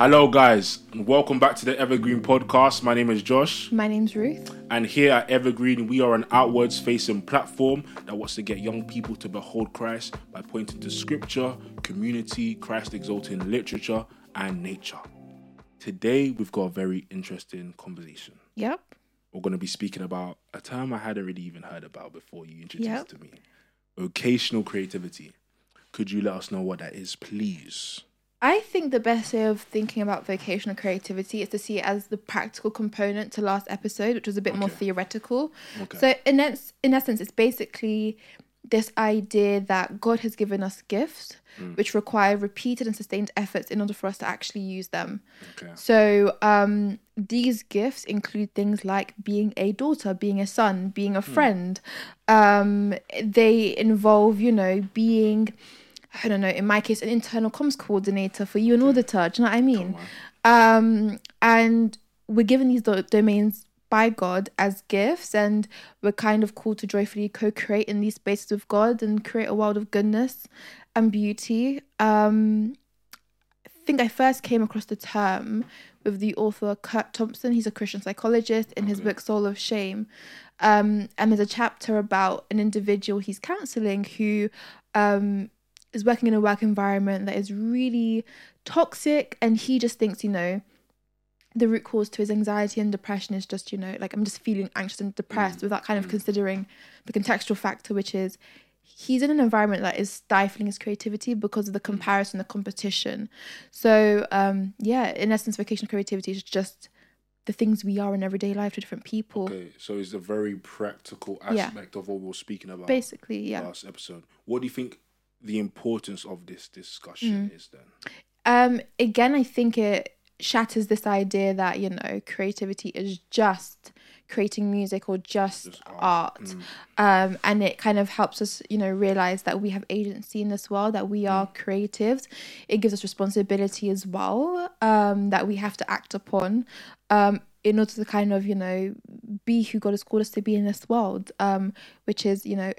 Hello, guys, and welcome back to the Evergreen Podcast. My name is Josh, My name's Ruth. and here at Evergreen, we are an outwards facing platform that wants to get young people to behold Christ by pointing to scripture, community, Christ exalting literature, and nature. Today, we've got a very interesting conversation. Yep. We're going to be speaking about a term I hadn't really even heard about before you introduced Yep. to me vocational creativity. Could you let us know what that is, please? I think the best way of thinking about vocational creativity is to see it as the practical component to last episode, which was a bit more theoretical. Okay. So in ess- in essence, it's basically this idea that God has given us gifts which require repeated and sustained efforts in order for us to actually use them. Okay. So um, these gifts include things like being a daughter, being a son, being a friend. Um, they involve, you know, being, I don't know, in my case, an internal comms coordinator for you and auditor. Do you know what I mean? Um, and we're given these do- domains by God as gifts, and we're kind of called to joyfully co create in these spaces with God and create a world of goodness and beauty. Um, I think I first came across the term with the author Curt Thompson. He's a Christian psychologist in his book Soul of Shame. Um, and there's a chapter about an individual he's counseling who um, is working in a work environment that is really toxic. And he just thinks, you know, the root cause to his anxiety and depression is just, you know, like I'm just feeling anxious and depressed mm. without kind of mm. considering the contextual factor, which is he's in an environment that is stifling his creativity because of the mm. comparison, the competition. So, um, yeah, in essence, vocational creativity is just the things we are in everyday life to different people. Okay, so it's a very practical Yeah. aspect of what we were speaking about Basically, yeah. last episode. What do you think the importance of this discussion Mm. is then? Um, again, I think it shatters this idea that you know creativity is just creating music or just, Just art, art. um, and it kind of helps us you know realize that we have agency in this world that we are creatives it gives us responsibility as well um, that we have to act upon um, in order to kind of you know be who god has called us to be in this world um, which is you know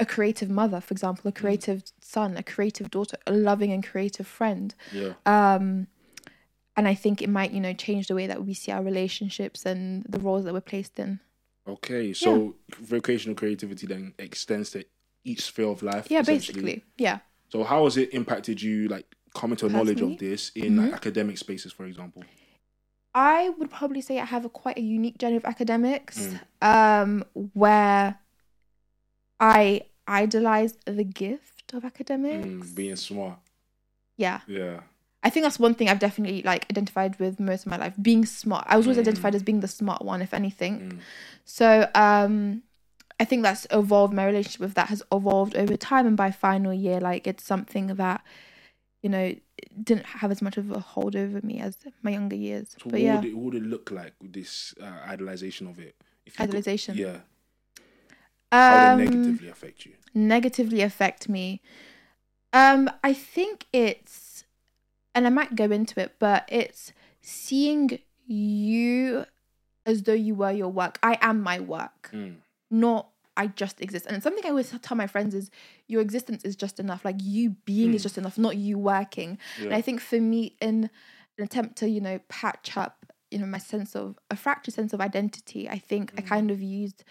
a creative mother for example a creative son a creative daughter a loving and creative friend Yeah. um and i think it might you know change the way that we see our relationships and the roles that we're placed in Okay, so vocational creativity then extends to each sphere of life. yeah basically yeah So how has it impacted you, like coming to a knowledge of Personally? Mm-hmm. this in like academic spaces, for example? i would probably say i have a quite a unique journey of academics Mm. um where i idolize the gift of academics Mm, being smart. yeah Yeah. I think that's one thing I've definitely like identified with most of my life. Being smart. I was always Mm. identified as being the smart one, if anything. Mm. So um I think that's evolved my relationship with that has evolved over time and by final year, like it's something that, you know, didn't have as much of a hold over me as my younger years. So but what, yeah. would it, what would it look like with this uh, idolization of it? If you could- Yeah. How Um, negatively affect you? negatively affect me. Um, I think it's, and I might go into it, but it's seeing you as though you were your work. I am my work, Mm. not I just exist. And something I always tell my friends is your existence is just enough. Like you being is Mm. just enough, not you working. And I think for me, in an attempt to, you know, patch up, you know, my sense of a fractured sense of identity, I think I Mm. kind of used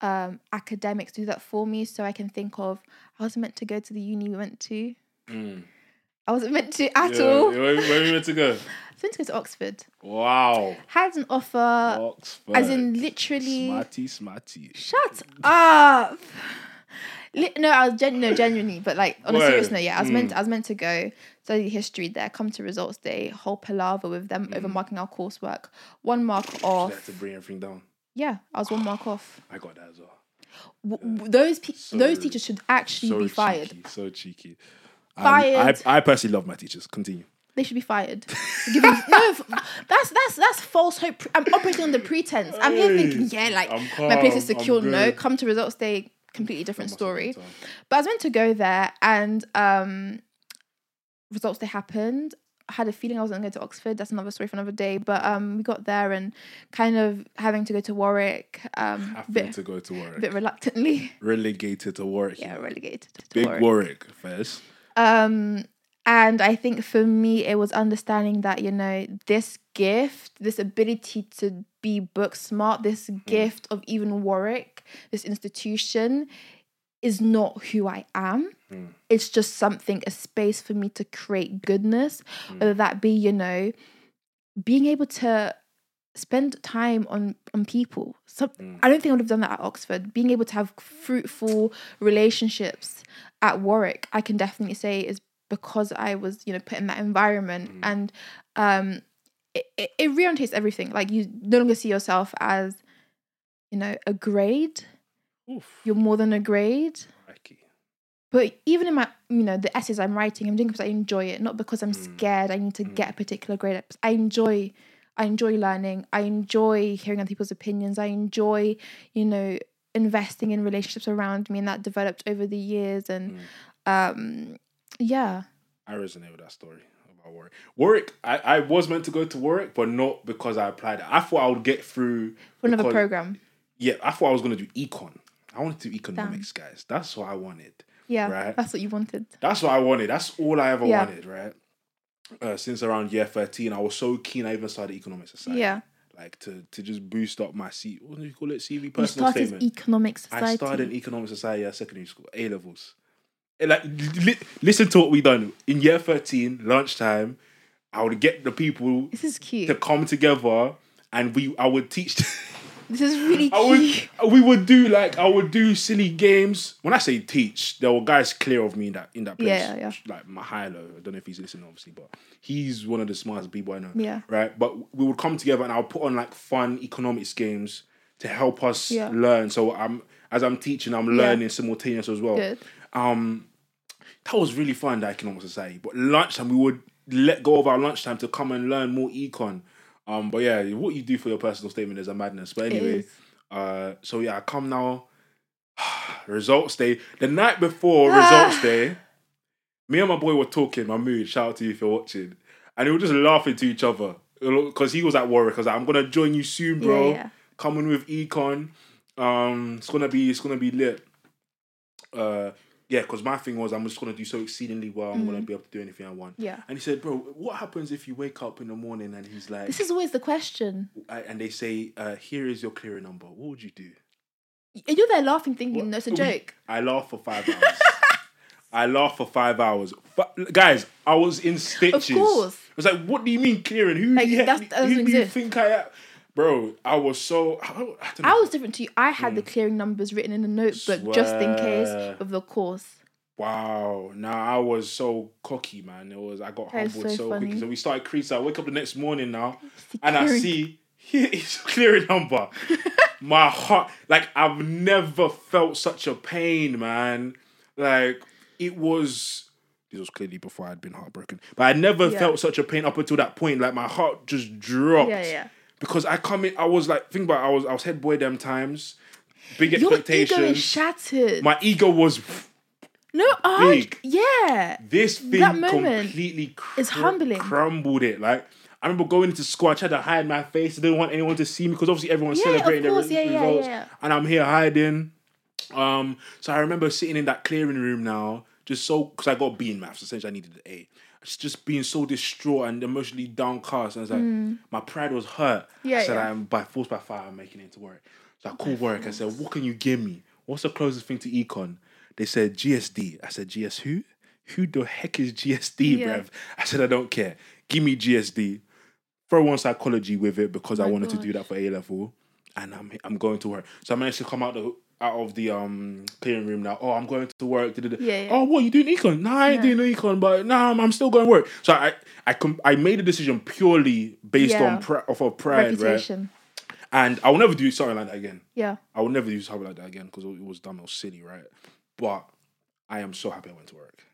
um academics do that for me. So I can think of I wasn't meant to go to the uni we went to. Mm. I wasn't meant to at Yeah, all. Where, where are you meant to go? I was meant to go to Oxford. Wow. Had an offer Oxford. As in literally Smarty, smarty. Shut up. No, I was gen- no genuinely, but like on a serious note, yeah, I was meant Mm. I was meant to go study history there, come to results day, whole palaver with them over Mm. marking our coursework. One mark off. to bring everything down. Yeah, I was one mark off. I got that as well. W- w- those pe- So- those teachers should actually so be fired. Cheeky, so cheeky. Fired. I, I personally love my teachers. Continue. They should be fired. Giving, no, that's that's that's false hope. I'm operating on the pretense. I'm here thinking, yeah, like I'm my place is calm, secure. No, come to results day, completely different That must have been story. But I was meant to go there, and um, results day happened. I had a feeling I wasn't going to go to Oxford. That's another story for another day. But um, we got there and kind of having to go to Warwick, um, Having bit, to go to Warwick. bit reluctantly. Relegated to Warwick. Yeah, relegated to Warwick. Big Warwick. Warwick first. Um, And I think for me, it was understanding that, you know, this gift, this ability to be book smart, this gift of even Warwick, this institution, is not who I am. It's just something, a space for me to create goodness, mm. whether that be, you know, being able to spend time on on people. So mm. I don't think I would have done that at Oxford. Being able to have fruitful relationships at Warwick, I can definitely say is because I was, you know, put in that environment mm. and um it, it, it reorientates everything. Like you no longer see yourself as, you know, a grade. Oof. You're more than a grade. Crikey. But even in my, you know, the essays I'm writing, I'm doing it because I enjoy it, not because I'm mm. scared. I need to mm. get a particular grade. I enjoy, I enjoy learning. I enjoy hearing other people's opinions. I enjoy, you know, investing in relationships around me, and that developed over the years. And mm. um, yeah, I resonate with that story about Warwick. Warwick, I, I was meant to go to Warwick, but not because I applied. I thought I would get through for another because- program. Yeah, I thought I was gonna do econ. I wanted to do economics, guys. That's what I wanted. Yeah, Right. that's what you wanted. That's what I wanted. That's all I ever Yeah. wanted, right? Uh, since around year thirteen, I was so keen. I even started economics society. Yeah, like to to just boost up my C. What do you call it? CV personal you started statement. economic society. I started in economic society at secondary school, A levels. Eh, Like, li- listen to what we done in year thirteen, lunchtime. I would get the people this is cute. to come together, and we I would teach. this is really I would we would do like I would do silly games. When I say teach, there were guys clear of me in that in that place. Yeah, yeah, Like low. I don't know if he's listening, obviously, but he's one of the smartest people I know. Yeah. Right. But we would come together and I'll put on like fun economics games to help us Yeah. learn. So I'm as I'm teaching, I'm Yeah. learning simultaneous as well. Good. Um that was really fun, the economic society. But lunchtime we would let go of our lunchtime to come and learn more econ. Um, but yeah, what you do for your personal statement is a madness. But anyway, uh, so yeah, I come now. results day. The night before results day, me and my boy were talking. My mood. Shout out to you if you're watching. And we were just laughing to each other because he was at Warwick. I was like, "I'm gonna join you soon, bro. Yeah, yeah. Coming with econ. Um, it's gonna be it's gonna be lit. Uh, yeah, because my thing was I'm just gonna do so exceedingly well. I'm Mm. gonna be able to do anything I want. Yeah. And he said, "Bro, what happens if you wake up in the morning and he's like, This is always the question. I- and they say, uh, here is your clearing number. What would you do?" And You're there laughing, thinking, that's no, a joke. I laugh for five hours. I laughed for five hours. But guys, I was in stitches. Of course. I was like, what do you mean clearing? Who, Like, the heck- that's- that doesn't who do you think I am? Bro, I was so. I, I. I was different to you. I had the mm. clearing numbers written in a notebook just in case of the course. Wow. Now I was so cocky, man. It was I got That humbled so, so quickly. So we started creasing. I wake up the next morning now and I see here is clearing number. My heart like I've never felt such a pain, man. Like it was this was clearly before I'd been heartbroken. But I never Yeah. felt such a pain up until that point. Like my heart just dropped. Yeah, yeah. Because I come in, I was like, think about it, I was I was head boy them times. Big Your ego is shattered. my ego was no, I, yeah. this thing That moment completely cr- is humbling. crumbled it. Like I remember going into school, I tried to hide my face. I didn't want anyone to see me because obviously everyone's Yeah, celebrating course. their Yeah, re- yeah, results, yeah. and I'm here hiding. Um, so I remember sitting in that clearing room now, just so because I got B in maths. Essentially, I needed an A. Just, just being so distraught and emotionally downcast. And I was like, my pride was hurt. Mm. Yeah, said, yeah. I'm by force by fire, I'm making it to Warwick. So I called Warwick. I said, what can you give me? What's the closest thing to econ? They said GSD. I said, GS who? Who the heck is GSD, Yeah. bruv? I said, I don't care. Give me GSD. Throw on psychology with it because I wanted to do that for A level. And I'm I'm going to Warwick. So I managed to come out the out of the um clearing room now. Oh, I'm going to Warwick. Yeah, yeah. Oh, what you doing econ? No, I ain't Yeah. doing econ, but no, I'm, I'm still going to Warwick. So I I com- I made a decision purely based on pri- off of pride, right? And I will never do something like that again. Yeah. I will never do something like that again because it was dumb, it was silly, right? But I am so happy I went to Warwick.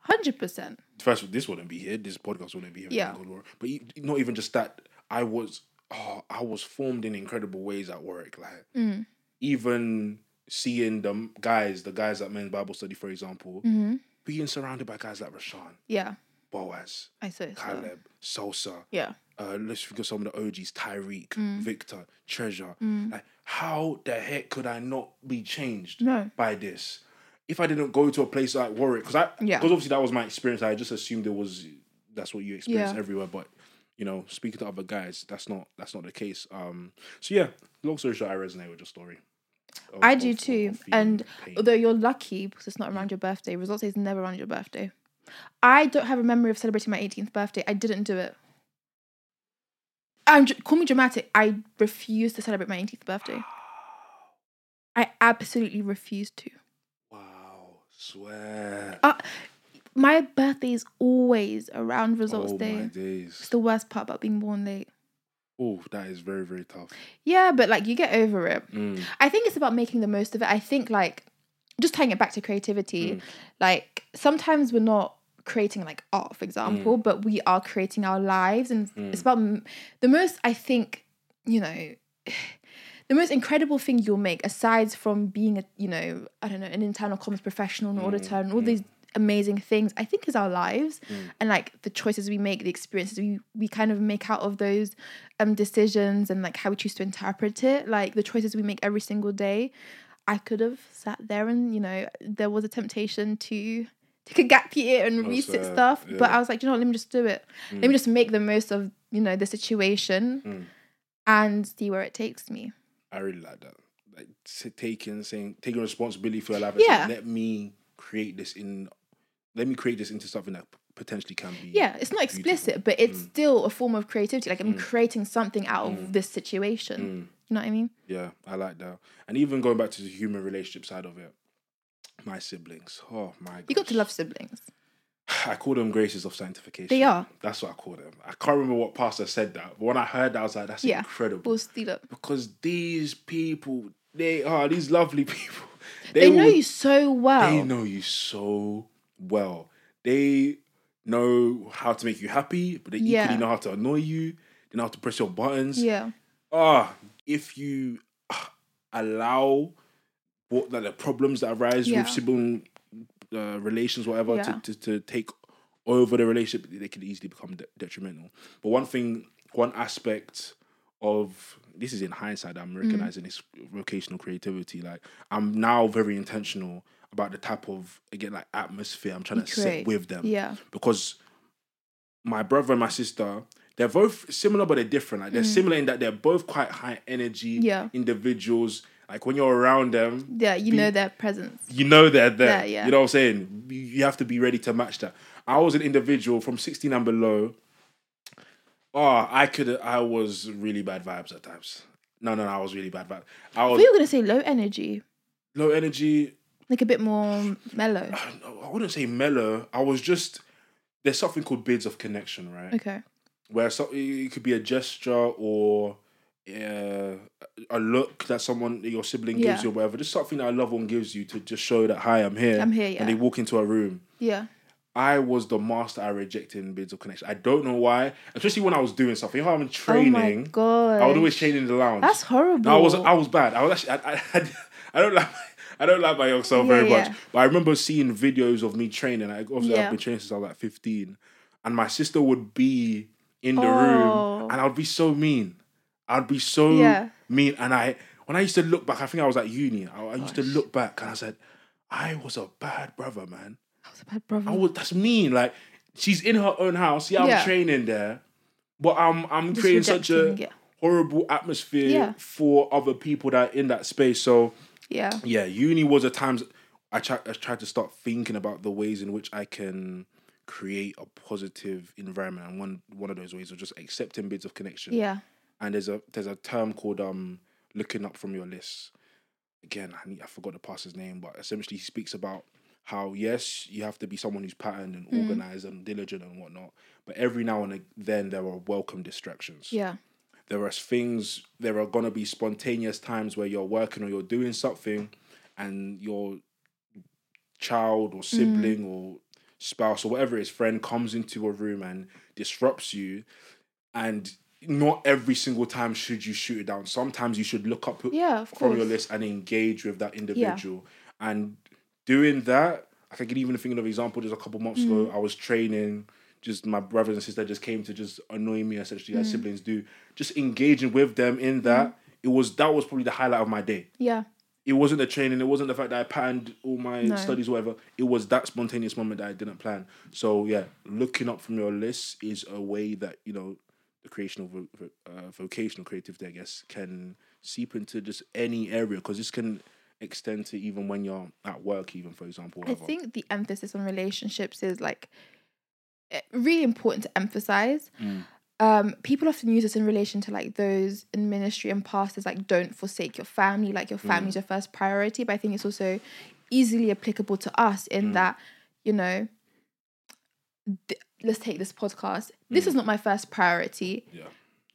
Hundred percent. First, of all, this wouldn't be here. This podcast wouldn't be here. Yeah. didn't go to Warwick. But not even just that. I was, oh, I was formed in incredible ways at Warwick. Like Mm. even seeing the guys, the guys at men's Bible study, for example, hmm being surrounded by guys like Rashawn, Yeah. Boaz, I so. Caleb, Sosa, Yeah. uh, let's think of some of the OGs, Tyreek, Mm. Victor, Treasure. Like, how the heck could I not be changed No. by this? if I didn't go to a place like Warwick, because I, Yeah. because obviously that was my experience. I just assumed it was that's what you experience Yeah. everywhere. But you know, speaking to other guys, that's not that's not the case. Um, so yeah, long story short, I resonate with your story. Of- I do of- too. of And pain. although you're lucky because it's not around your birthday, results day is never around your birthday. I don't have a memory of celebrating my 18th birthday. I didn't do it. I'm, call me dramatic. I refuse to celebrate my 18th birthday. I absolutely refuse to. wow, swear. Uh, my birthday is always around results oh day. It's the worst part about being born late. Oh, that is very very tough. Yeah, but like you get over it. Mm, I think it's about making the most of it. I think like just tying it back to creativity, mm. like sometimes we're not creating like art, for example, mm. but we are creating our lives, and it's mm. about the most. I think you know. The most incredible thing you'll make, aside from being a, you know, I don't know, an internal comms professional, an auditor, and all these amazing things, I think is our lives and like the choices we make, the experiences we we kind of make out of those um decisions and like how we choose to interpret it, like the choices we make every single day. I could have sat there and you know there was a temptation to take a gap year and resit sad, stuff, but. I was like, you know, what, let me just do it. Let me just make the most of you know the situation Mm. and see where it takes me. I really like that. Like taking saying taking responsibility for your life. saying, Yeah. Let me create this in. Let me create this into something that potentially can be. Yeah, it's not explicit, but it's mm. still a form of creativity. Like I'm mm. creating something out of mm. this situation. You know what I mean? Yeah, I like that. And even going back to the human relationship side of it, my siblings. Oh my god. You got to love siblings. I call them graces of sanctification. They are. That's what I call them. I can't remember what pastor said that, but when I heard that, I was like, that's Yeah. incredible. We'll steal up. because these people, they are these lovely people. They, know will- you so well. They know you so well. They know how to make you happy, but they Yeah. equally know how to annoy you. They know how to press your buttons. Yeah. Ah, if you ah, allow what like the problems that arise Yeah. with sibling uh, relations, whatever, Yeah. to, to to take over the relationship, they could easily become de- detrimental. But one thing, one aspect of this is in hindsight, Mm. I'm recognizing this vocational creativity. Like I'm now very intentional about the type of again like atmosphere I'm trying to set with them Yeah. because my brother and my sister they're both similar but they're different like they're similar in that they're both quite high energy Mm. Yeah. individuals like when you're around them Yeah. You know their presence. you know they're there Yeah, yeah. you know what i'm saying you you have to be ready to match that i was an individual from 16 and below oh i could i was really bad vibes at times no no no i was really bad vibes i was thought you were gonna say low energy, low energy like a bit more mellow. i wouldn't say mellow i was just there's something called bids of connection right Okay. where so, it could be a gesture or uh, a look that someone your sibling gives Yeah. you or whatever just something that a loved one gives you to just show that hi i'm here I'm here, yeah. and they walk into a room Yeah. i was the master at rejecting bids of connection i don't know why especially when i was doing something you know how i'm training Oh my god. i would always train in the lounge That's horrible. no, I was I was bad. I was actually I I, I don't like I don't like my young self very Yeah, much. yeah. But I remember seeing videos of me training. I obviously Yeah. I've been training since I was like fifteen, and my sister would be in the Oh. room, and I'd be so mean. I'd be so Yeah. mean, and I when I used to look back, I think I was at uni. I, I used to look back, and I said, I was a bad brother, man. I was a bad brother. I was that's mean. Like she's in her own house. Yeah, I'm Yeah. training there, but I'm I'm Just creating such a yeah. horrible atmosphere Yeah. for other people that are in that space. So yeah. yeah, uni was a times I tried I tried to start thinking about the ways in which I can create a positive environment. And one one of those ways was just accepting bids of connection. Yeah. And there's a there's a term called um looking up from your list. Again, I need, I forgot the pastor's name, but essentially he speaks about how yes, you have to be someone who's patterned and Mm. organized and diligent and whatnot. But every now and then there are welcome distractions Yeah. There are things there are gonna be spontaneous times where you're working or you're doing something and your child or sibling or spouse or whatever it is friend comes into a room and disrupts you. And not every single time should you shoot it down. Sometimes you should look up Yeah, from your list and engage with that individual. And doing that i can even think of an example just a couple months ago Mm. i was training just my brothers and sisters just came to just annoy me essentially Mm. as siblings do just engaging with them in that it was that was probably the highlight of my day Yeah. it wasn't the training. It wasn't the fact that I planned all my No. studies, whatever. It was that spontaneous moment that I didn't plan. So yeah, looking up from your list is a way that you know the creation of uh, vocational creativity, I guess, can seep into just any area because this can extend to even when you're at work, even for example. I think the emphasis on relationships is like really important to emphasize. Mm. Um, people often use this in relation to like those in ministry and pastors, like don't forsake your family, like your Mm. family's your first priority. But I think it's also easily applicable to us in Mm. that, you know, th- let's take this podcast. This is not my first priority. Mm. yeah,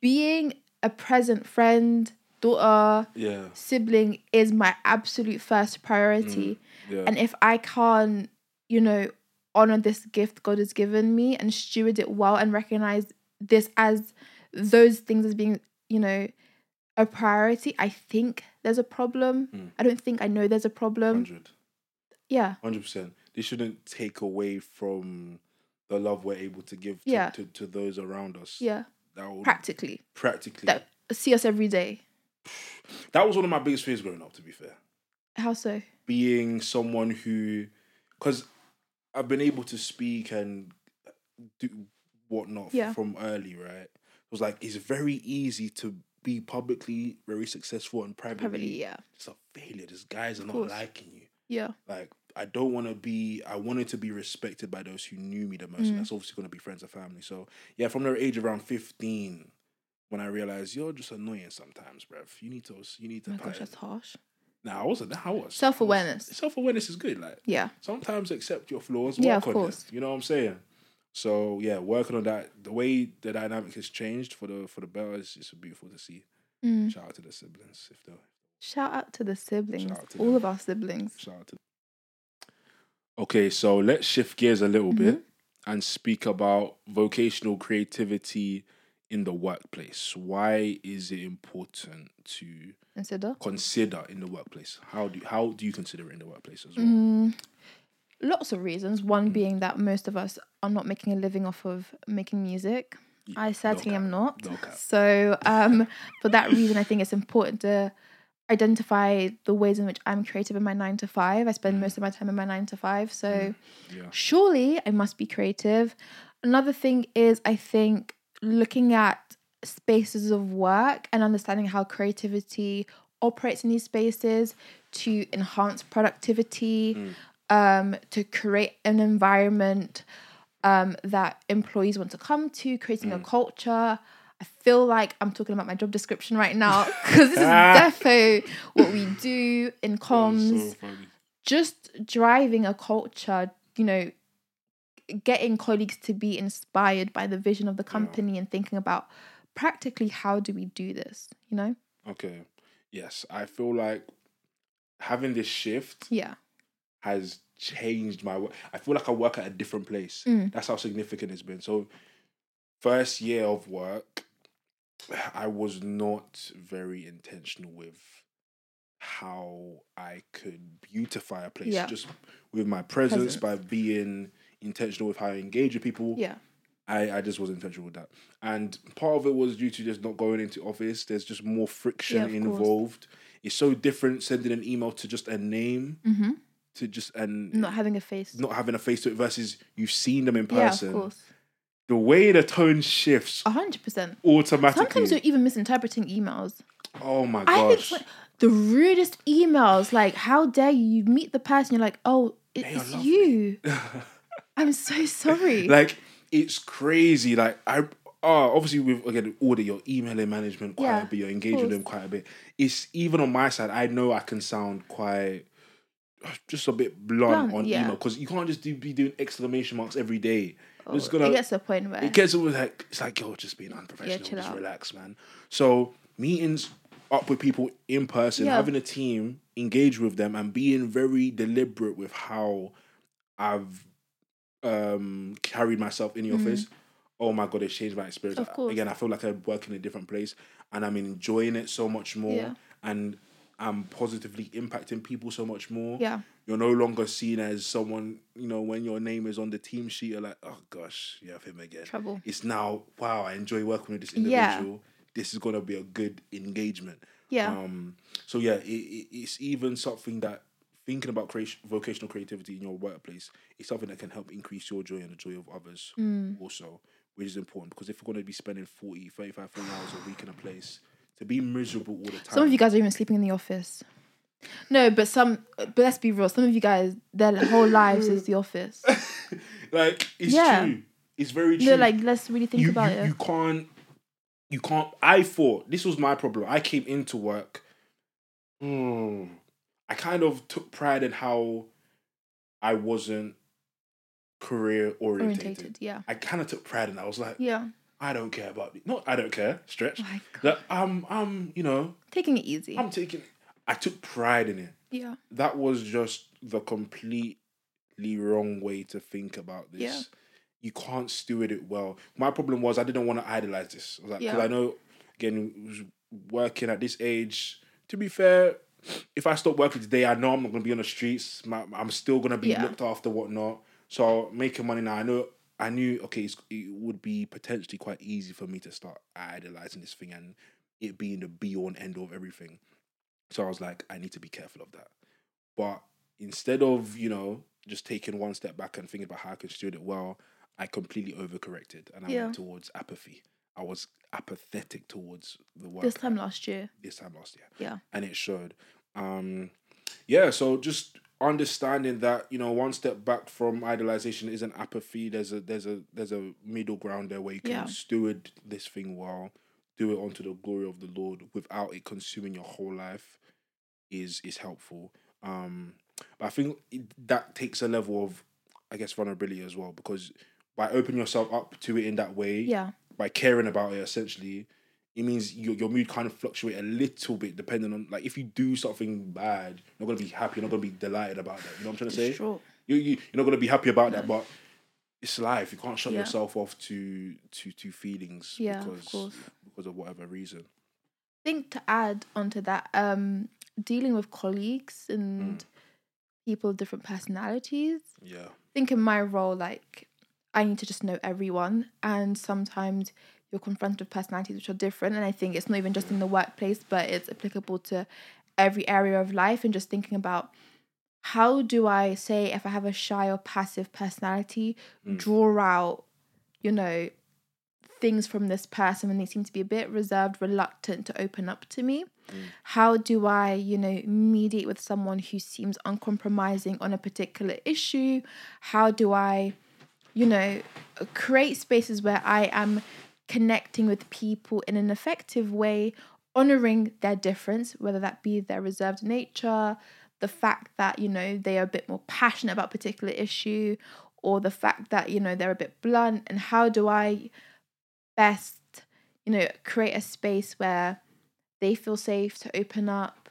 Being a present friend, daughter, yeah, sibling is my absolute first priority. yeah. And if I can't, you know, honor this gift God has given me and steward it well and recognize this as those things as being, you know, a priority, I think there's a problem. Mm. I don't think I know there's a problem. Hundred. Yeah. Hundred percent. This shouldn't take away from the love we're able to give to, Yeah. to, to those around us. Yeah. That would Practically. practically That see us every day. that was one of my biggest fears growing up, to be fair. How so? Being someone who because I've been able to speak and do whatnot Yeah. from early, right? It was like it's very easy to be publicly very successful and privately, Privately, yeah. it's a failure. These guys are not liking you. Yeah. like I don't want to be. I wanted to be respected by those who knew me the most. Mm. And that's obviously going to be friends and family. So yeah, from the age around fifteen, when I realized you're just annoying sometimes, bruv. You need to. You need to. Oh my gosh, that's harsh. Nah, I wasn't. I was Self-awareness. Self awareness is good. Like Yeah. sometimes accept your flaws. Yeah, of on course. Them, you know what I'm saying? So yeah, working on that. The way the dynamic has changed for the for the better is it's beautiful to see. Mm. Shout out to the siblings if they Shout out to the siblings. out to all them. of our siblings. Shout out to. Okay, so let's shift gears a little Mm-hmm. bit and speak about vocational creativity in the workplace. Why is it important to Consider. consider in the workplace? How do how do you consider it in the workplace as well? Mm, lots of reasons. One being that most of us are not making a living off of making music. I certainly am cap. not. No. So, um, for that reason, I think it's important to identify the ways in which I'm creative in my nine to five. I spend most of my time in my nine to five. So, Yeah. surely I must be creative. Another thing is, I think, looking at spaces of work and understanding how creativity operates in these spaces to enhance productivity, um, to create an environment um, that employees want to come to, creating a culture. I feel like I'm talking about my job description right now because this is defo what we do in comms. So just driving a culture, you know, getting colleagues to be inspired by the vision of the company and thinking about practically how do we do this, you know? Okay. Yes, I feel like having this shift Yeah. has changed my work. I feel like I work at a different place. Mm. That's how significant it's been. So, first year of work, I was not very intentional with how I could beautify a place Yeah. just with my presence Presence. by being intentional with how I engage with people. Yeah. I, I just wasn't intentional with that. And part of it was due to just not going into office. There's just more friction Yeah, of course. involved. It's so different sending an email to just a name Mm-hmm. to just and Not having a face. not having a face to it versus you've seen them in person. yeah, of course. the way the tone shifts hundred percent. automatically. Sometimes you're even misinterpreting emails. oh my I think gosh. the rudest emails, like, how dare you, you meet the person, you're like, oh, it- They are it's you. I'm so sorry. like it's crazy. Like I uh obviously with again order your emailing management quite Yeah, a bit, you're engaging with them quite a bit. It's even on my side, I know I can sound quite just a bit blunt, Blunt, on yeah. email because you can't just do, be doing exclamation marks every day. Oh, it's gonna it gets to a point where it gets always like it's like yo, just being unprofessional, chill just out. relax, man. So meetings up with people in person, Yeah. having a team, engage with them, and being very deliberate with how I've um carried myself in the office. Oh my god, it's changed my experience. Mm-hmm. Of course. Again, I feel like I work in a different place, and I'm enjoying it so much more, Yeah. and I'm positively impacting people so much more yeah. you're no longer seen as someone, you know, when your name is on the team sheet, you're like, oh gosh, you have him again. Trouble. It's now, wow, I enjoy working with this Yeah. individual. this is gonna be a good engagement. Yeah. Um, so yeah, it, it, it's even something that thinking about creation, vocational creativity in your workplace is something that can help increase your joy and the joy of others Mm. also, which is important because if we're going to be spending 40, 35, 40 hours a week in a place, to be miserable all the time. Some of you guys are even sleeping in the office. No, but some. But let's be real. Some of you guys, their whole lives is the office. like it's Yeah. true. It's very true. No, like let's really think you, about you, it. you can't you can't I thought this was my problem. I came into work. Hmm, I kind of took pride in how I wasn't career orientated. Orientated, yeah, I kind of took pride in that. I was like, yeah. I don't care about it. No, I don't care. Stretch. Oh. That I'm I'm you know, Taking it easy. I'm taking I took pride in it. yeah, That was just the completely wrong way to think about this. Yeah. You can't steward it well. My problem was I didn't want to idolize this. I was like, because Yeah. I know, again, working at this age. To be fair, if I stop working today, I know I'm not going to be on the streets. My, I'm still going to be Yeah. looked after, whatnot. So making money now, I know. I knew okay, it's, it would be potentially quite easy for me to start idolizing this thing and it being the be all and end all of everything. So I was like, I need to be careful of that. But instead of, you know, just taking one step back and thinking about how I can steward it well, I completely overcorrected and I Yeah. went towards apathy. I was apathetic towards the work this time last year. this time last year. Yeah, And it showed. Um yeah, so just understanding that, you know, one step back from idolization isn't apathy. There's a there's a there's a middle ground there where you can Yeah. steward this thing well, do it onto the glory of the Lord without it consuming your whole life is is helpful. Um but I think that takes a level of I guess vulnerability as well because by opening yourself up to it in that way, yeah, by caring about it essentially it means your, your mood kind of fluctuate a little bit depending on like if you do something bad you're not going to be happy you're not going to be delighted about that you know what i'm trying to say you, you, you're not going to be happy about that but it's life you can't shut Yeah. yourself off to to to feelings Yeah, because course. because of whatever reason I think to add onto that, um, dealing with colleagues Mm. and people with different personalities. yeah I think in my role, like I need to just know everyone, and sometimes you're confronted with personalities which are different. And I think it's not even just in the workplace, but it's applicable to every area of life. And just thinking about how do I say if I have a shy or passive personality, hmm. draw out, you know, things from this person when they seem to be a bit reserved, reluctant to open up to me? Hmm. How do I, you know, mediate with someone who seems uncompromising on a particular issue? How do I, you know, create spaces where I am connecting with people in an effective way, honoring their difference, whether that be their reserved nature, the fact that, you know, they are a bit more passionate about a particular issue, or the fact that, you know, they're a bit blunt, and how do I best, you know, create a space where they feel safe to open up,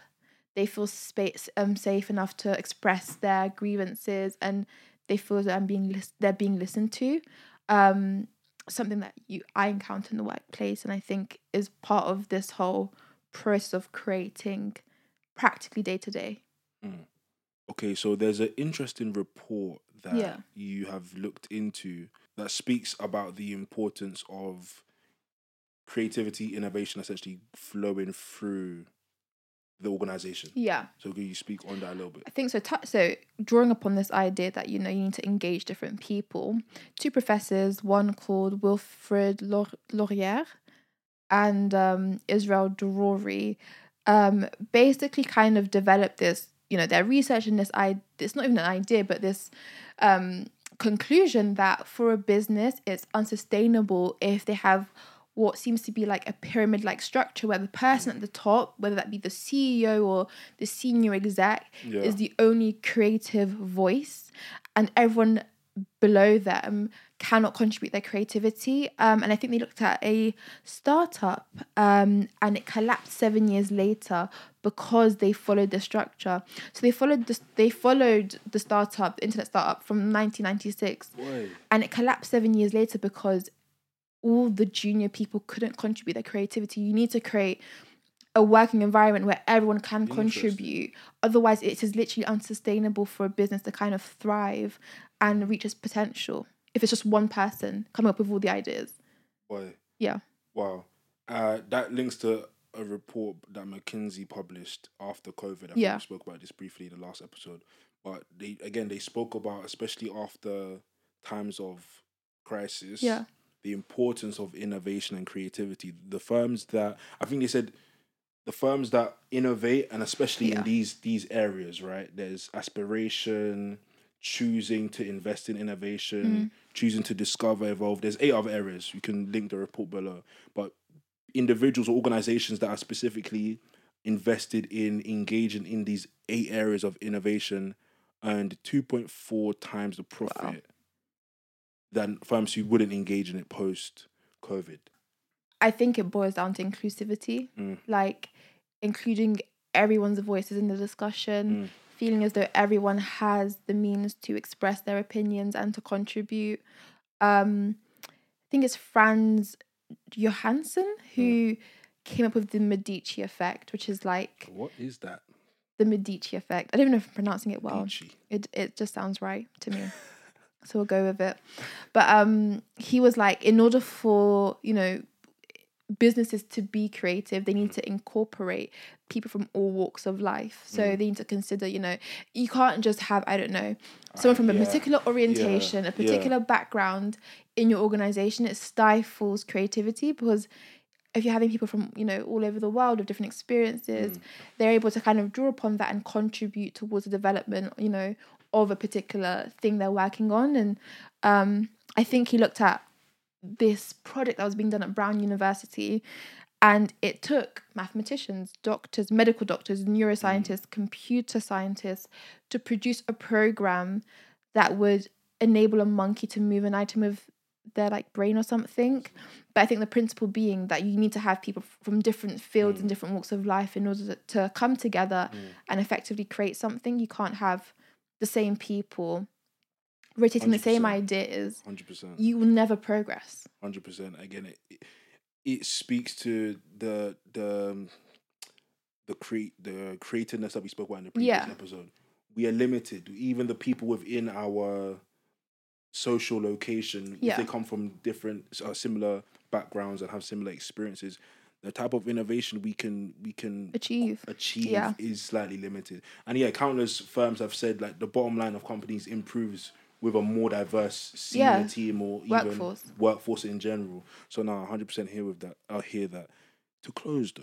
they feel space um safe enough to express their grievances, and they feel that I'm being lis- they're being listened to. Um, something that you I encounter in the workplace, and I think is part of this whole process of creating practically day to day. okay so there's an interesting report that Yeah. you have looked into that speaks about the importance of creativity innovation essentially flowing through the organization Yeah. So can you speak on that a little bit? I think so. T- so drawing upon this idea that you know you need to engage different people, two professors, one called Wilfred Laur- Laurier and um, Israel Drury, um, basically kind of developed this. You know, their research and this I it's not even an idea, but this um, conclusion that for a business it's unsustainable if they have what seems to be like a pyramid like structure where the person at the top, whether that be the CEO or the senior exec, Yeah. is the only creative voice, and everyone below them cannot contribute their creativity. Um, and I think they looked at a startup um, and it collapsed seven years later because they followed the structure. So they followed this, they followed the startup, the internet startup from 1996 Boy. and it collapsed seven years later because all the junior people couldn't contribute their creativity. You need to create a working environment where everyone can contribute. Otherwise, it is literally unsustainable for a business to kind of thrive and reach its potential if it's just one person coming up with all the ideas. Boy. Yeah. Wow. Uh, that links to a report that McKinsey published after COVID. I think Yeah. we spoke about this briefly in the last episode. But they again they spoke about especially after times of crisis, Yeah. The importance of innovation and creativity. The firms that I think they said the firms that innovate and especially Yeah. in these these areas, right? There's aspiration, choosing to invest in innovation, Mm. choosing to discover, evolve. There's eight other areas. You can link the report below. But individuals or organizations that are specifically invested in engaging in these eight areas of innovation earned 2.4 times the profit than firms who wouldn't engage in it post COVID. I think it boils down to inclusivity, Mm. like including everyone's voices in the discussion, Mm. feeling as though everyone has the means to express their opinions and to contribute. Um, I think it's Frans Johansson who came up with the Medici effect, which is like What is that? the Medici effect. I don't even know if I'm pronouncing it well. Peachy. It it just sounds right to me. so we'll go with it. But um he was like in order for, you know, businesses to be creative, they need to incorporate people from all walks of life. So they need to consider, you know, you can't just have, I don't know, someone from a yeah. particular orientation, a Yeah. particular background in your organization. It stifles creativity because if you're having people from you know all over the world with different experiences they're able to kind of draw upon that and contribute towards the development you know of a particular thing they're working on. And um i think he looked at this project that was being done at brown university and it took mathematicians doctors medical doctors neuroscientists mm. computer scientists to produce a program that would enable a monkey to move an item of their like brain or something. But i think the principle being that you need to have people from different fields and mm. different walks of life in order to, to come together mm. and effectively create something. You can't have the same people rotating the same ideas 100%. you will never progress hundred percent. Again, it, it speaks to the the um, the create the creativeness that we spoke about in the previous Yeah. episode. We are limited. Even the people within our social location, if they come from different uh, similar backgrounds and have similar experiences, the type of innovation we can we can achieve achieve Yeah. is slightly limited. And yeah, countless firms have said like the bottom line of companies improves with a more diverse senior Yeah. team or even Workforce. workforce in general. So now 100% here with that. I hear that. To close though,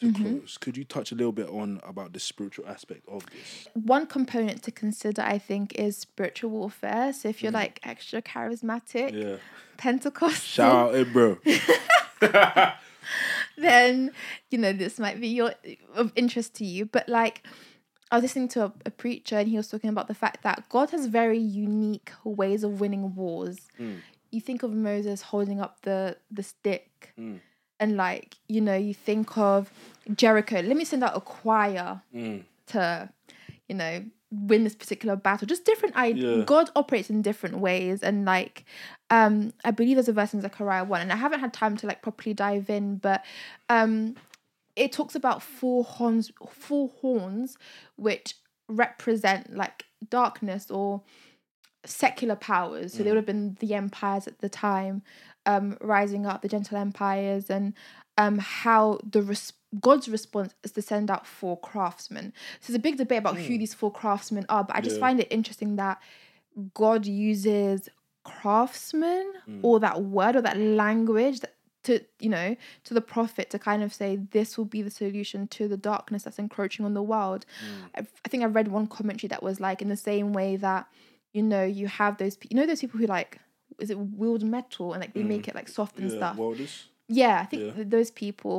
to Mm-hmm. close, could you touch a little bit on about the spiritual aspect of this? one component to consider i think is spiritual warfare so if you're like extra charismatic Yeah. pentecostal Shout out, hey, bro. then you know this might be your of interest to you. But like i was listening to a, a preacher and he was talking about the fact that god has very unique ways of winning wars. Mm. You think of moses holding up the the stick mm. and like you know you think of jericho. Let me send out a choir mm. to you know win this particular battle. Just different i Yeah. god operates in different ways and like um i believe there's a verse in zechariah 1 and i haven't had time to like properly dive in but um it talks about four horns four horns which represent like darkness or secular powers. So they would have been the empires at the time um rising up the gentile empires and um how the res- god's response is to send out four craftsmen. So there's a big debate about who hmm. these four craftsmen are but i just Yeah. find it interesting that god uses craftsmen hmm. or that word or that language that to you know to the prophet to kind of say this will be the solution to the darkness that's encroaching on the world. Hmm. I've, i think i read one commentary that was like in the same way that you know you have those pe- you know those people who like is it wield metal and like they make it like soft and yeah, stuff? Welders. Yeah i think Yeah. th- those people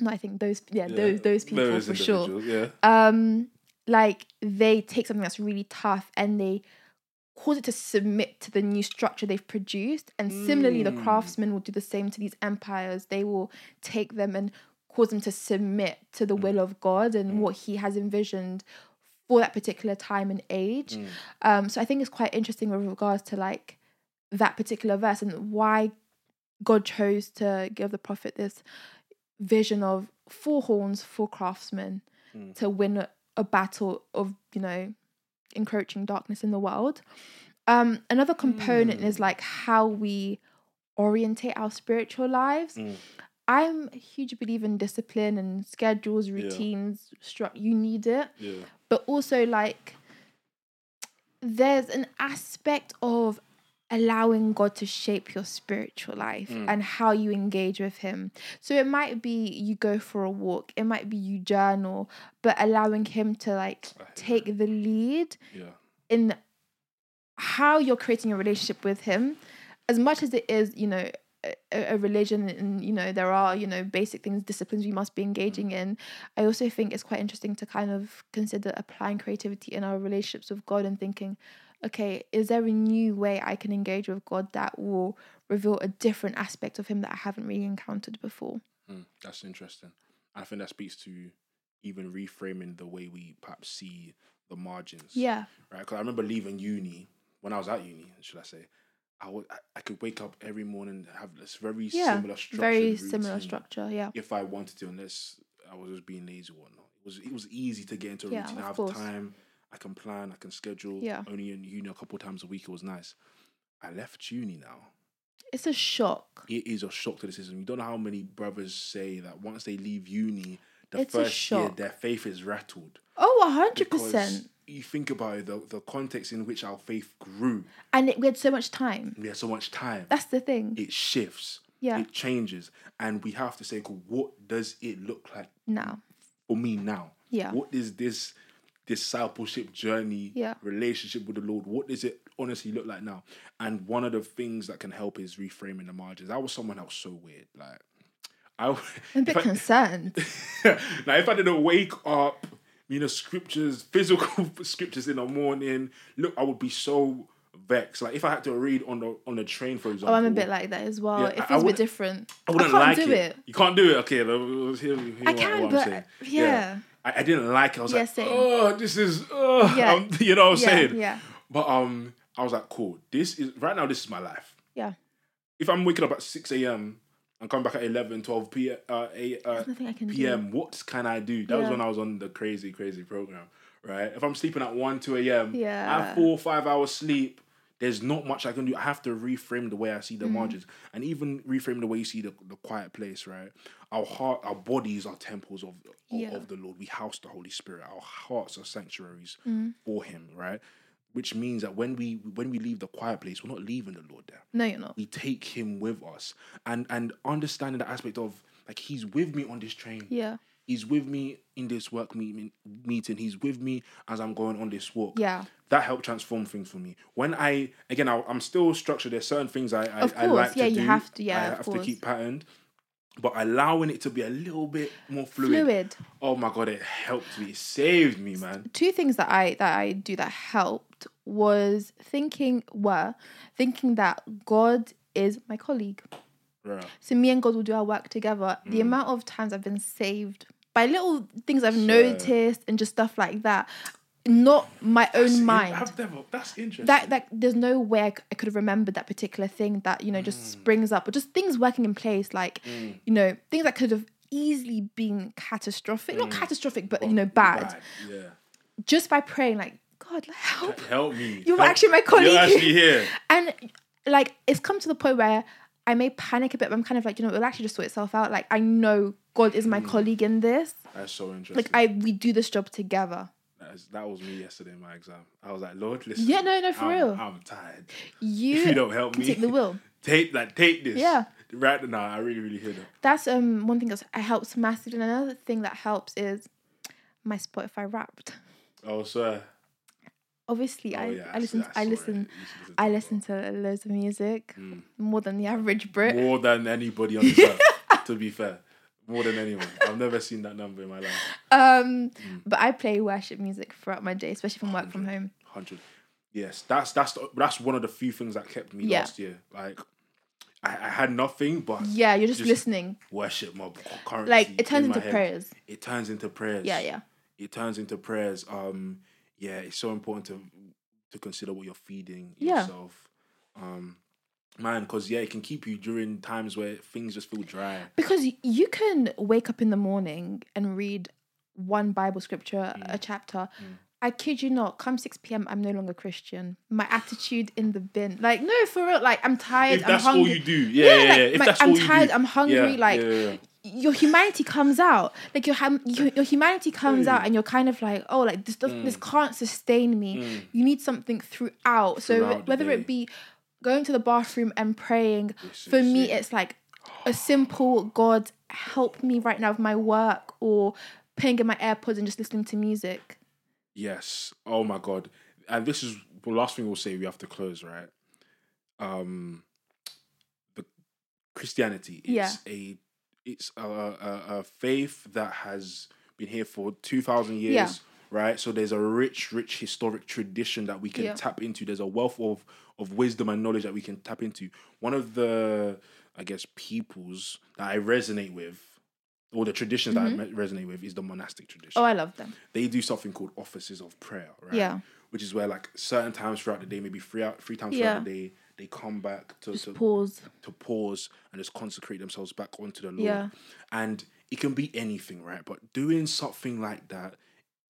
no i think those yeah, Yeah. those those people Those for sure individuals, Yeah. um like they take something that's really tough and they cause it to submit to the new structure they've produced and similarly the Mm. craftsmen will do the same to these empires they will take them and cause them to submit to the will of god and what he has envisioned for that particular time and age um so i think it's quite interesting with regards to like that particular verse and why god chose to give the prophet this vision of four horns four craftsmen Mm. to win a, a battle of you know encroaching darkness in the world um another component is like how we orientate our spiritual lives Mm. I'm a huge believer in discipline and schedules, routines, stru- you need it. Yeah. But also like there's an aspect of allowing God to shape your spiritual life Mm. and how you engage with him. So it might be you go for a walk, it might be you journal, but allowing him to like take the lead Yeah. in how you're creating a relationship with him as much as it is you know a, a religion and you know there are you know basic things disciplines we must be engaging in i also think it's quite interesting to kind of consider applying creativity in our relationships with god and thinking okay is there a new way i can engage with god that will reveal a different aspect of him that i haven't really encountered before Mm, that's interesting. I think that speaks to even reframing the way we perhaps see the margins. yeah Right. Because I remember leaving uni when I was at uni. Should I say? I would. I, could wake up every morning and have this very yeah similar structure. very similar structure yeah If I wanted to, unless I was just being lazy or whatnot. It was. It was easy to get into a Yeah, routine. of I have course. time. I can plan. I can schedule. Yeah. Only in uni a couple times a week. It was nice. I left uni now. it's a shock it is a shock to the system. You don't know how many brothers say that once they leave uni, the It's first year their faith is rattled. oh 100% Because you think about it, the, the context in which our faith grew, and it, we had so much time we had so much time. that's the thing It shifts, yeah it changes, and we have to say, what does it look like now for me now? Yeah. What is this discipleship journey, Yeah. relationship with the Lord? What does it honestly look like now? And one of the things that can help is reframing the margins. I was someone else so weird. Like I I'm a bit I- concerned. now if I didn't wake up, you know, scriptures, physical scriptures in the morning, look, I would be so vexed. Like if I had to read on the on the train, for example. Oh, I'm a bit like that as well. Yeah, it I- I feels a bit different. I wouldn't can't like it. it. You can't do it. Okay, hear, hear I what, can, what but saying. yeah. I, I didn't like it. I was Yeah, like, same. oh, this is, oh, Yeah. um, you know what I'm Yeah, saying? yeah. But um, I was like, cool. This is right now. This is my life. Yeah. If I'm waking up at six a.m. and coming back at 11, 12 p. Uh, 8, uh, can do. p.m. What can I do? That was when I was on the crazy, crazy program. Right. If I'm sleeping at one, two a.m. Yeah. I have four, five hours sleep. There's not much I can do. I have to reframe the way I see Mm. the margins, and even reframe the way you see the, the quiet place. Right. Our heart, our bodies are temples of of, Yeah. of the Lord. We house the Holy Spirit. Our hearts are sanctuaries Mm. for Him. Right. Which means that when we when we leave the quiet place, we're not leaving the Lord there No, you're not. we take him with us and and understanding the aspect of like he's with me on this train Yeah. He's with me in this work meeting meeting he's with me as i'm going on this walk Yeah. that helped transform things for me when i again I, i'm still structured there's certain things i i, Of I course, like yeah, to you do have to- yeah, i have to keep patterned but allowing it to be a little bit more fluid, Fluid. oh my god it helped me it saved me man Two things that I that I do that helped was thinking were thinking that God is my colleague. Bruh. So me and God will do our work together. Mm. The amount of times I've been saved by little things I've noticed and just stuff like that. Not my own in- mind. I've never, that's interesting. That that there's no way I could have remembered that particular thing that you know just Mm. springs up or just things working in place like you know things that could have easily been catastrophic not catastrophic but you know bad, yeah. Just by praying like god help. Help me. You're Help- actually my colleague. you're actually here. And like it's come to the point where I may panic a bit but I'm kind of like you know it'll actually just sort itself out. Like I know God is Mm. my colleague in this That's so interesting. like I we do this job together that, is, that was me yesterday in my exam. I was like, Lord, listen. Yeah, no, no, for I'm, real. I'm tired. you, If you don't help me, take the will. take like take this. Yeah. Right now, I really, really hear that. that's um one thing that helps massively and another thing that helps is my Spotify Wrapped Oh, sir. obviously Oh, I, yeah, I I listen You should listen I listen to loads of music Mm. more than the average Brit more than anybody on the earth. To be fair, more than anyone. I've never seen that number in my life. um Mm. but I play worship music throughout my day especially from work from home Hundred. Yes, that's that's the, that's one of the few things that kept me Yeah. last year. Like, I, I had nothing but yeah you're just, Just- listening worship mob currency. like it turns in my into prayers It turns into prayers. yeah yeah it turns into prayers. Um, yeah, it's so important to to consider what you're feeding Yeah. yourself. Um, man, because yeah, it can keep you during times where things just feel dry. because you can wake up in the morning and read one bible scripture Mm. a chapter I kid you not, come 6 p.m., I'm no longer Christian. My attitude in the bin. Like, no, for real. Like, I'm tired. If that's I'm all hungry. you do, yeah, yeah, yeah. like, If my- that's I'm all you tired, I'm hungry. yeah, like, yeah, yeah. your humanity comes out. Like, your, hum- your, your humanity comes Mm. out, and you're kind of like, oh, like, this, this can't sustain me. You need something throughout. So, Mm. Throughout whether it be going to the bathroom and praying, This for is me, it. it's like a simple God, help me right now with my work, or putting in my AirPods and just listening to music. Yes. Oh my god. And this is the last thing we'll say. We have to close, right? Um, the Christianity is Yeah. a it's a, a a faith that has been here for two thousand years. Yeah. Right, so there's a rich, rich historic tradition that we can Yeah. tap into. There's a wealth of of wisdom and knowledge that we can tap into. One of the, I guess, peoples that I resonate with, or the traditions that I resonate with, is the monastic tradition Mm-hmm. Oh, I love them. they do something called offices of prayer, right? Yeah. Which is where like certain times throughout the day, maybe three out three times Yeah. throughout the day, they come back to to, Pause. to pause and just consecrate themselves back onto the Lord. Yeah. And it can be anything, right? But doing something like that,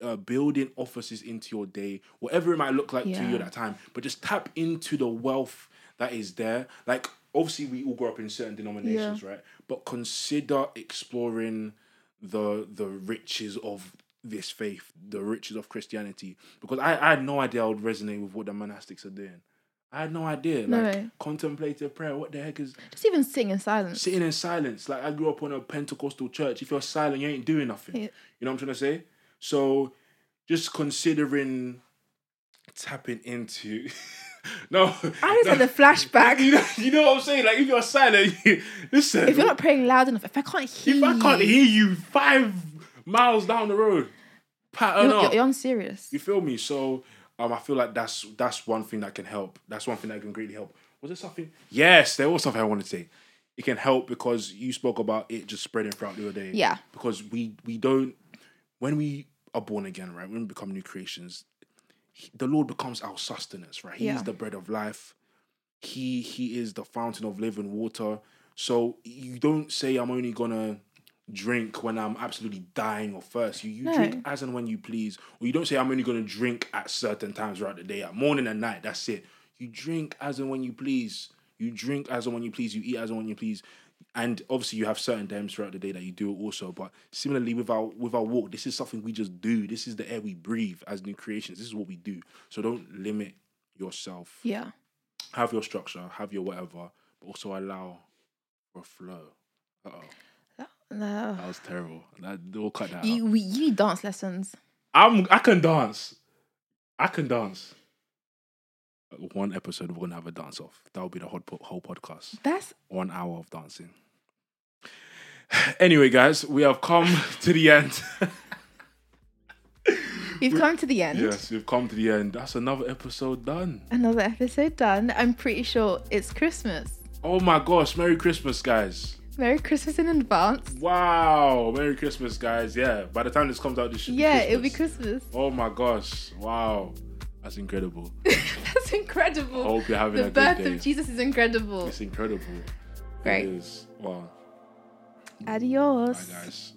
uh, building offices into your day, whatever it might look like to you at that time, but just tap into the wealth that is there. Like obviously we all grow up in certain denominations, right? But consider exploring the the riches of this faith, the riches of Christianity. Because I, I had no idea I would resonate with what the monastics are doing. I had no idea. No Like way. contemplative prayer, what the heck is Just even sitting in silence. sitting in silence. Like I grew up on a Pentecostal church. If you're silent, you ain't doing nothing. Yeah. You know what I'm trying to say? So just considering tapping into no I just no, had a flashback. you know, you know what I'm saying? Like if you're silent, listen. If you're not praying loud enough, if I can't hear if I can't you, hear you five miles down the road, pattern you're, up. you're, you're unserious. You feel me? So um, I feel like that's that's one thing that can help. That's one thing that can greatly help. Was there something? Yes, there was something I wanted to say. It can help because you spoke about it just spreading throughout your day. Yeah. Because we we don't when we are born again, right? When we become new creations, he- the Lord becomes our sustenance, right? He Yeah. is the bread of life. He he is the fountain of living water. So you don't say I'm only gonna drink when I'm absolutely dying or thirst. You you No. drink as and when you please. Or you don't say I'm only gonna drink at certain times throughout the day, at morning and night. That's it. You drink as and when you please. You drink as and when you please. You eat as and when you please. And obviously you have certain times throughout the day that you do it also. But similarly with our with our walk, this is something we just do. This is the air we breathe as new creations. This is what we do. So don't limit yourself. Yeah. Have your structure, have your whatever, but also allow for flow. Uh oh. No. That was terrible. That we'll cut that out. You, we, you need dance lessons. I'm I can dance. I can dance. One episode we're gonna have a dance off. That will be the whole, whole podcast. That's One hour of dancing. Anyway, guys, we have come to the end. we've come to the end. yes, we've come to the end. That's another episode done. Another episode done. I'm pretty sure it's Christmas. Oh my gosh, Merry Christmas, guys. Merry Christmas in advance. Wow, Merry Christmas, guys. Yeah, by the time this comes out, this should Yeah, it'll be Christmas. Oh my gosh, wow. That's incredible. That's incredible. I hope you're having the a good day. The birth of Jesus is incredible. It's incredible. Great. It is. Wow. Adios. Bye, guys.